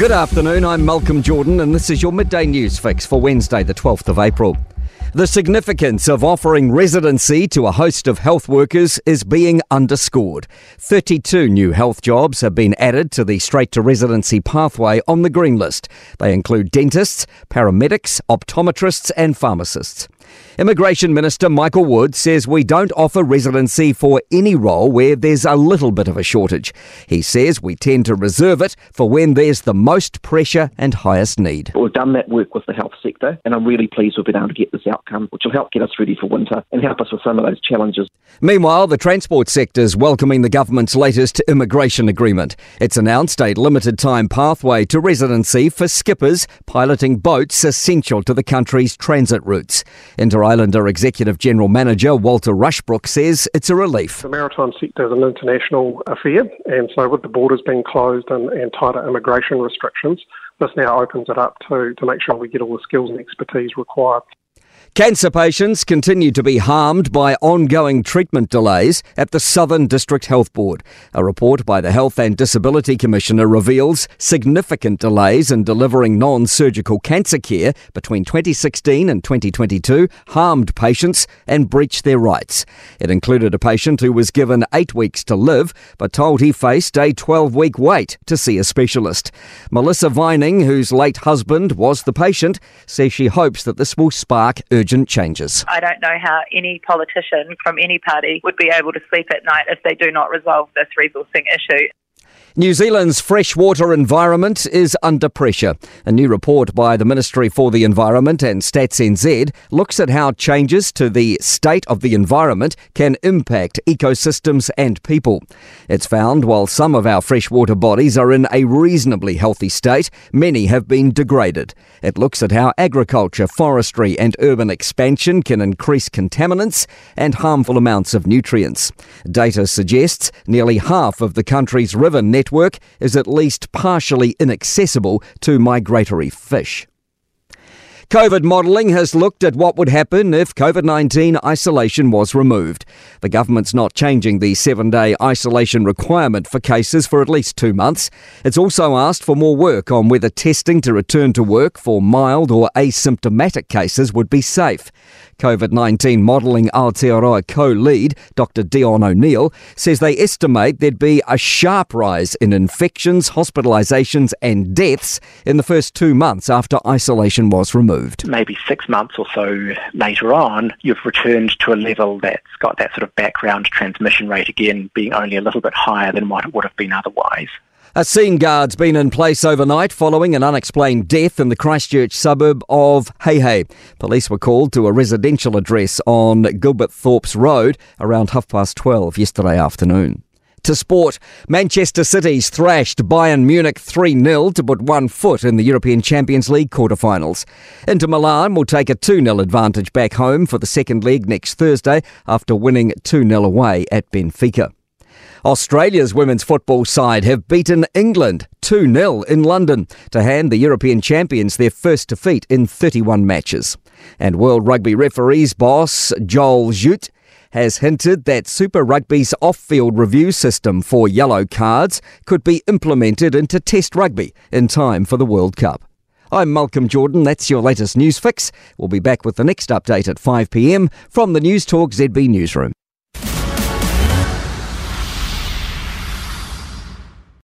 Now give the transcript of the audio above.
Good afternoon, I'm Malcolm Jordan, and this is your midday news fix for Wednesday, the 12th of April. The significance of offering residency to a host of health workers is being underscored. 32 new health jobs have been added to the straight to residency pathway on the green list. They include dentists, paramedics, optometrists, and pharmacists. Immigration Minister Michael Wood says we don't offer residency for any role where there's a little bit of a shortage. He says we tend to reserve it for when there's the most pressure and highest need. We've done that work with the health sector, and I'm really pleased we've been able to get this outcome, which will help get us ready for winter and help us with some of those challenges. Meanwhile, the transport sector is welcoming the government's latest immigration agreement. It's announced a limited time pathway to residency for skippers piloting boats essential to the country's transit routes. Interislander Executive General Manager Walter Rushbrook says it's a relief. The maritime sector is an international affair, and so with the borders being closed and, and tighter immigration restrictions, this now opens it up to, to make sure we get all the skills and expertise required. Cancer patients continue to be harmed by ongoing treatment delays at the Southern District Health Board. A report by the Health and Disability Commissioner reveals significant delays in delivering non surgical cancer care between 2016 and 2022 harmed patients and breached their rights. It included a patient who was given eight weeks to live but told he faced a 12 week wait to see a specialist. Melissa Vining, whose late husband was the patient, says she hopes that this will spark urgent changes. I don't know how any politician from any party would be able to sleep at night if they do not resolve this resourcing issue. New Zealand's freshwater environment is under pressure. A new report by the Ministry for the Environment and Stats NZ looks at how changes to the state of the environment can impact ecosystems and people. It's found while some of our freshwater bodies are in a reasonably healthy state, many have been degraded. It looks at how agriculture, forestry, and urban expansion can increase contaminants and harmful amounts of nutrients. Data suggests nearly half of the country's river network network is at least partially inaccessible to migratory fish. COVID modelling has looked at what would happen if COVID 19 isolation was removed. The government's not changing the seven day isolation requirement for cases for at least two months. It's also asked for more work on whether testing to return to work for mild or asymptomatic cases would be safe. COVID 19 modelling Aotearoa co lead, Dr. Dion O'Neale, says they estimate there'd be a sharp rise in infections, hospitalisations, and deaths in the first two months after isolation was removed. Maybe six months or so later on, you've returned to a level that's got that sort of background transmission rate again being only a little bit higher than what it would have been otherwise. A scene guard's been in place overnight following an unexplained death in the Christchurch suburb of Hei Police were called to a residential address on Gilberthorpes Road around half past 12 yesterday afternoon. To sport, Manchester City's thrashed Bayern Munich 3 0 to put one foot in the European Champions League quarter-finals. Inter Milan will take a 2 0 advantage back home for the second leg next Thursday after winning 2 0 away at Benfica. Australia's women's football side have beaten England 2 0 in London to hand the European champions their first defeat in 31 matches. And World Rugby referees boss Joel Jutge has hinted that Super Rugby's off field review system for yellow cards could be implemented into Test Rugby in time for the World Cup. I'm Malcolm Jordan. That's your latest news fix. We'll be back with the next update at 5 pm from the Newstalk ZB Newsroom.